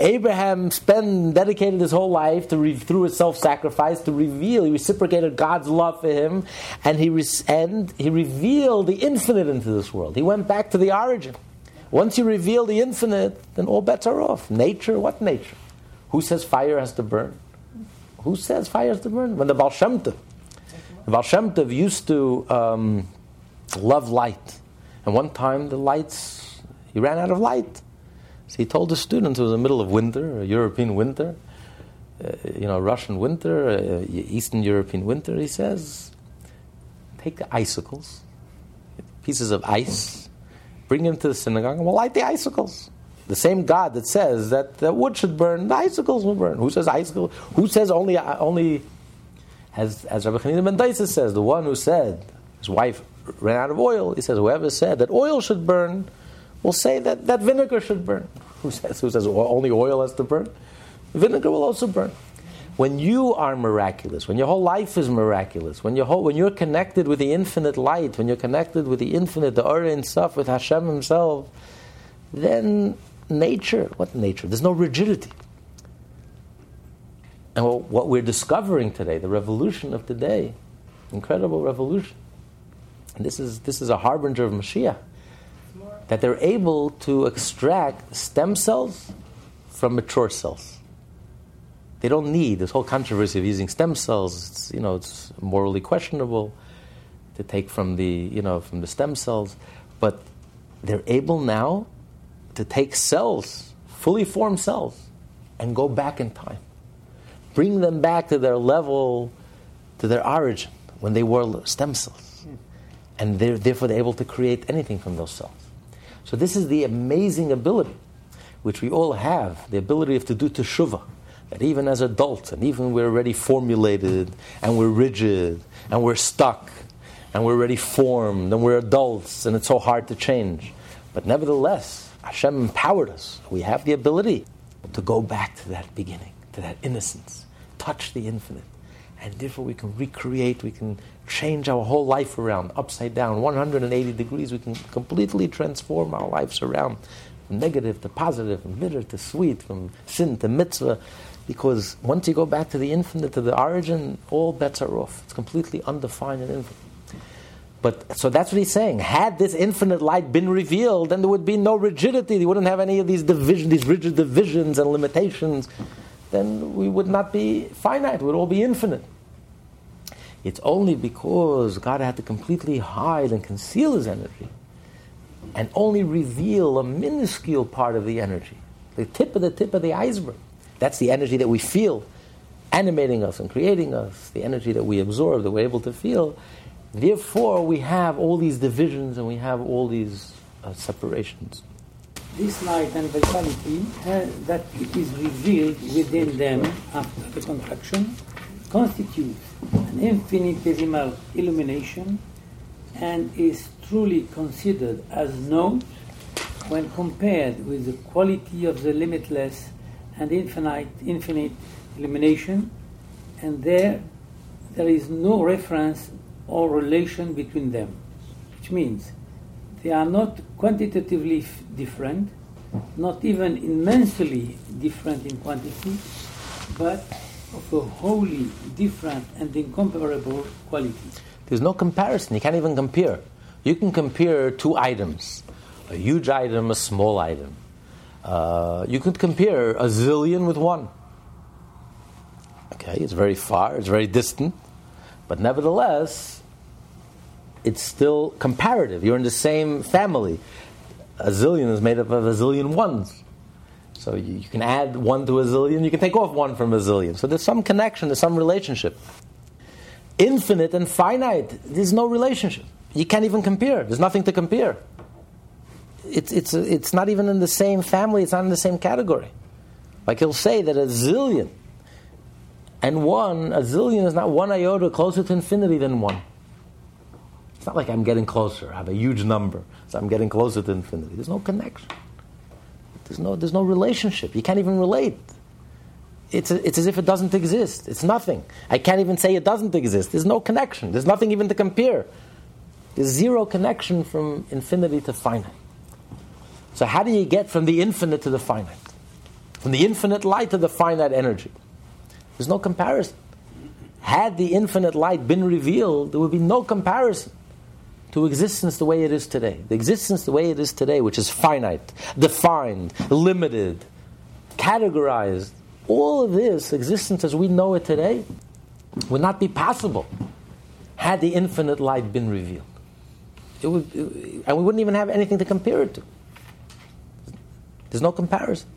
Abraham spent dedicated his whole life to re, through his self-sacrifice to reveal. He reciprocated God's love for him, and he re, and he revealed the infinite into this world. He went back to the origin. Once you reveal the infinite, then all bets are off. Nature, what nature? Who says fire has to burn? Who says fire has to burn? When the Baal Shem Tov, the Baal Shem Tov used to um, love light, and one time the lights he ran out of light. So he told the students it was the middle of winter, a European winter, uh, you know, Russian winter, uh, Eastern European winter. He says, take the icicles, pieces of ice, bring them to the synagogue, and we'll light the icicles. The same God that says that the wood should burn, the icicles will burn. Who says icicles? Who says only only? As as Rabbi Chanina ben says, the one who said his wife ran out of oil. He says whoever said that oil should burn will say that, that vinegar should burn. Who says, who says only oil has to burn? Vinegar will also burn. When you are miraculous, when your whole life is miraculous, when, your whole, when you're connected with the infinite light, when you're connected with the infinite, the Or Ein Sof, with Hashem Himself, then nature, what nature? There's no rigidity. And what we're discovering today, the revolution of today, incredible revolution. And this is, this is a harbinger of Mashiach that they're able to extract stem cells from mature cells. They don't need this whole controversy of using stem cells. It's, you know, it's morally questionable to take from the, you know, from the stem cells, but they're able now to take cells, fully formed cells, and go back in time, bring them back to their level, to their origin when they were stem cells, and they're therefore they're able to create anything from those cells. So this is the amazing ability, which we all have, the ability of to do teshuvah. That even as adults, and even we're already formulated, and we're rigid, and we're stuck, and we're already formed, and we're adults, and it's so hard to change. But nevertheless, Hashem empowered us. We have the ability to go back to that beginning, to that innocence, touch the infinite. And therefore, we can recreate, we can change our whole life around, upside down, 180 degrees. We can completely transform our lives around from negative to positive, from bitter to sweet, from sin to mitzvah. Because once you go back to the infinite, to the origin, all bets are off. It's completely undefined and infinite. But so that's what he's saying. Had this infinite light been revealed, then there would be no rigidity. You wouldn't have any of these division, these rigid divisions and limitations. Then we would not be finite. We would all be infinite. It's only because God had to completely hide and conceal his energy and only reveal a minuscule part of the energy, the tip of the tip of the iceberg. That's the energy that we feel animating us and creating us, the energy that we absorb, that we're able to feel. Therefore, we have all these divisions and we have all these uh, separations. This light and vitality uh, that it is revealed within them after the contraction constitutes an infinitesimal illumination and is truly considered as nought when compared with the quality of the limitless and infinite, infinite elimination, and there there is no reference or relation between them, which means they are not quantitatively f- different, not even immensely different in quantity, but of a wholly different and incomparable quality. There's no comparison. You can't even compare. You can compare two items a huge item, a small item. Uh, you could compare a zillion with one. Okay, it's very far, it's very distant, but nevertheless, it's still comparative. You're in the same family. A zillion is made up of a zillion ones. So you, you can add one to a zillion, you can take off one from a zillion. So there's some connection, there's some relationship. Infinite and finite, there's no relationship. You can't even compare. There's nothing to compare. It's, it's, it's not even in the same family, it's not in the same category. Like he'll say that a zillion and one, a zillion is not one iota closer to infinity than one. It's not like I'm getting closer. I have a huge number, so I'm getting closer to infinity. There's no connection. There's no, there's no relationship. You can't even relate. It's, it's as if it doesn't exist. It's nothing. I can't even say it doesn't exist. There's no connection. There's nothing even to compare. There's zero connection from infinity to finite. So, how do you get from the infinite to the finite? From the infinite light to the finite energy? There's no comparison. Had the infinite light been revealed, there would be no comparison to existence the way it is today. The existence the way it is today, which is finite, defined, limited, categorized, all of this existence as we know it today would not be possible had the infinite light been revealed. It would, it, and we wouldn't even have anything to compare it to. There's no comparison.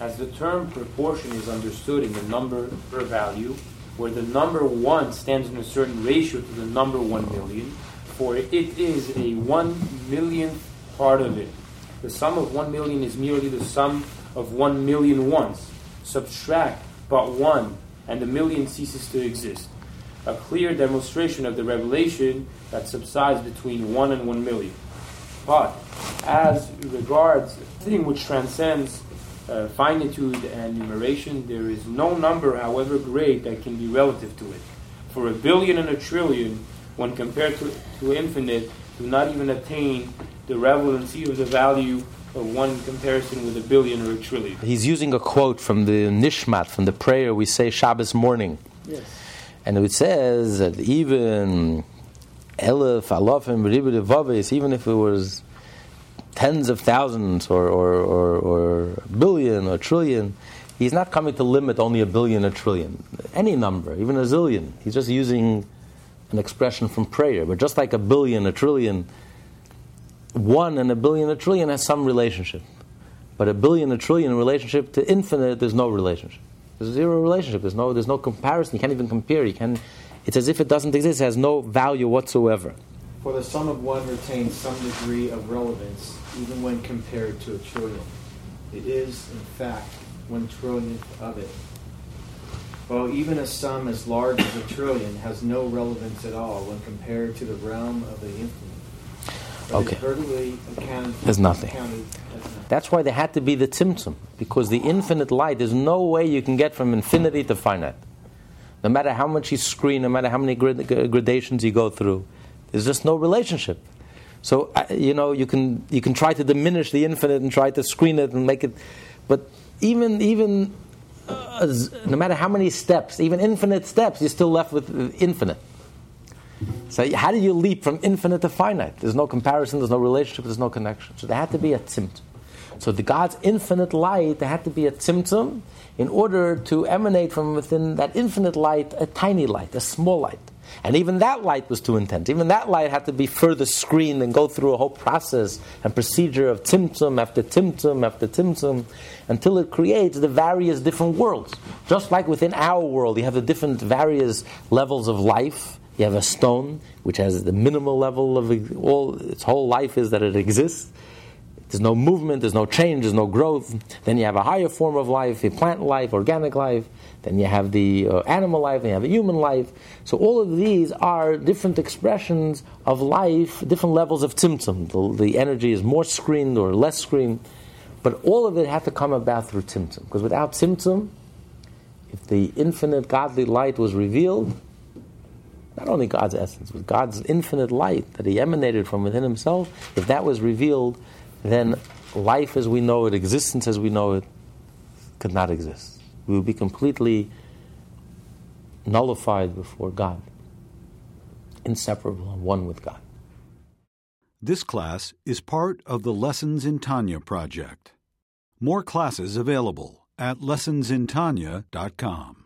As the term proportion is understood in the number per value, where the number 1 stands in a certain ratio to the number 1 million, for it is a 1 millionth part of it. The sum of 1 million is merely the sum of 1 million ones. Subtract but 1, and the million ceases to exist. A clear demonstration of the revelation that subsides between 1 and 1 million. But as regards thing which transcends uh, finitude and numeration, there is no number, however great, that can be relative to it. For a billion and a trillion, when compared to, to infinite, do not even attain the relevancy of the value of one comparison with a billion or a trillion. He's using a quote from the Nishmat, from the prayer we say Shabbos morning. Yes. And it says that even Elif, Alofim, Ribidivavis, even if it was tens of thousands or, or, or, or a billion or trillion, he's not coming to limit only a billion or a trillion. Any number, even a zillion. He's just using an expression from prayer. But just like a billion, a trillion, one and a billion, a trillion has some relationship. But a billion, a trillion relationship to infinite, there's no relationship. There's zero relationship. There's no, there's no comparison. You can't even compare. You can, it's as if it doesn't exist. It has no value whatsoever. For the sum of one retains some degree of relevance even when compared to a trillion. It is, in fact, one trillionth of it. While even a sum as large as a trillion has no relevance at all when compared to the realm of the infinite. Okay. is vertically accounted, There's nothing. That's why there had to be the tzimtzum, because the infinite light, there's no way you can get from infinity to finite. No matter how much you screen, no matter how many gradations you go through, there's just no relationship. So you know you can you can try to diminish the infinite and try to screen it and make it, but even even no matter how many steps, even infinite steps, you're still left with uh, infinite. So how do you leap from infinite to finite? There's no comparison, there's no relationship, there's no connection. So there had to be a tzimtzum. So the God's infinite light, there had to be a tzimtzum in order to emanate from within that infinite light a tiny light, a small light. And even that light was too intense. Even that light had to be further screened and go through a whole process and procedure of tzimtzum after tzimtzum after tzimtzum until it creates the various different worlds. Just like within our world, you have the different various levels of life. You have a stone, which has the minimal level of all its whole life is that it exists. There's no movement, there's no change, there's no growth. Then you have a higher form of life, a plant life, organic life. Then you have the uh, animal life, then you have the human life. So all of these are different expressions of life, different levels of tzimtzum. The, the energy is more screened or less screened. But all of it had to come about through tzimtzum. Because without tzimtzum, if the infinite godly light was revealed, not only God's essence, but God's infinite light that He emanated from within Himself, if that was revealed, then life as we know it, existence as we know it, could not exist. We would be completely nullified before God, inseparable and one with God. This class is part of the Lessons in Tanya project. More classes available at lessonsintanya.com.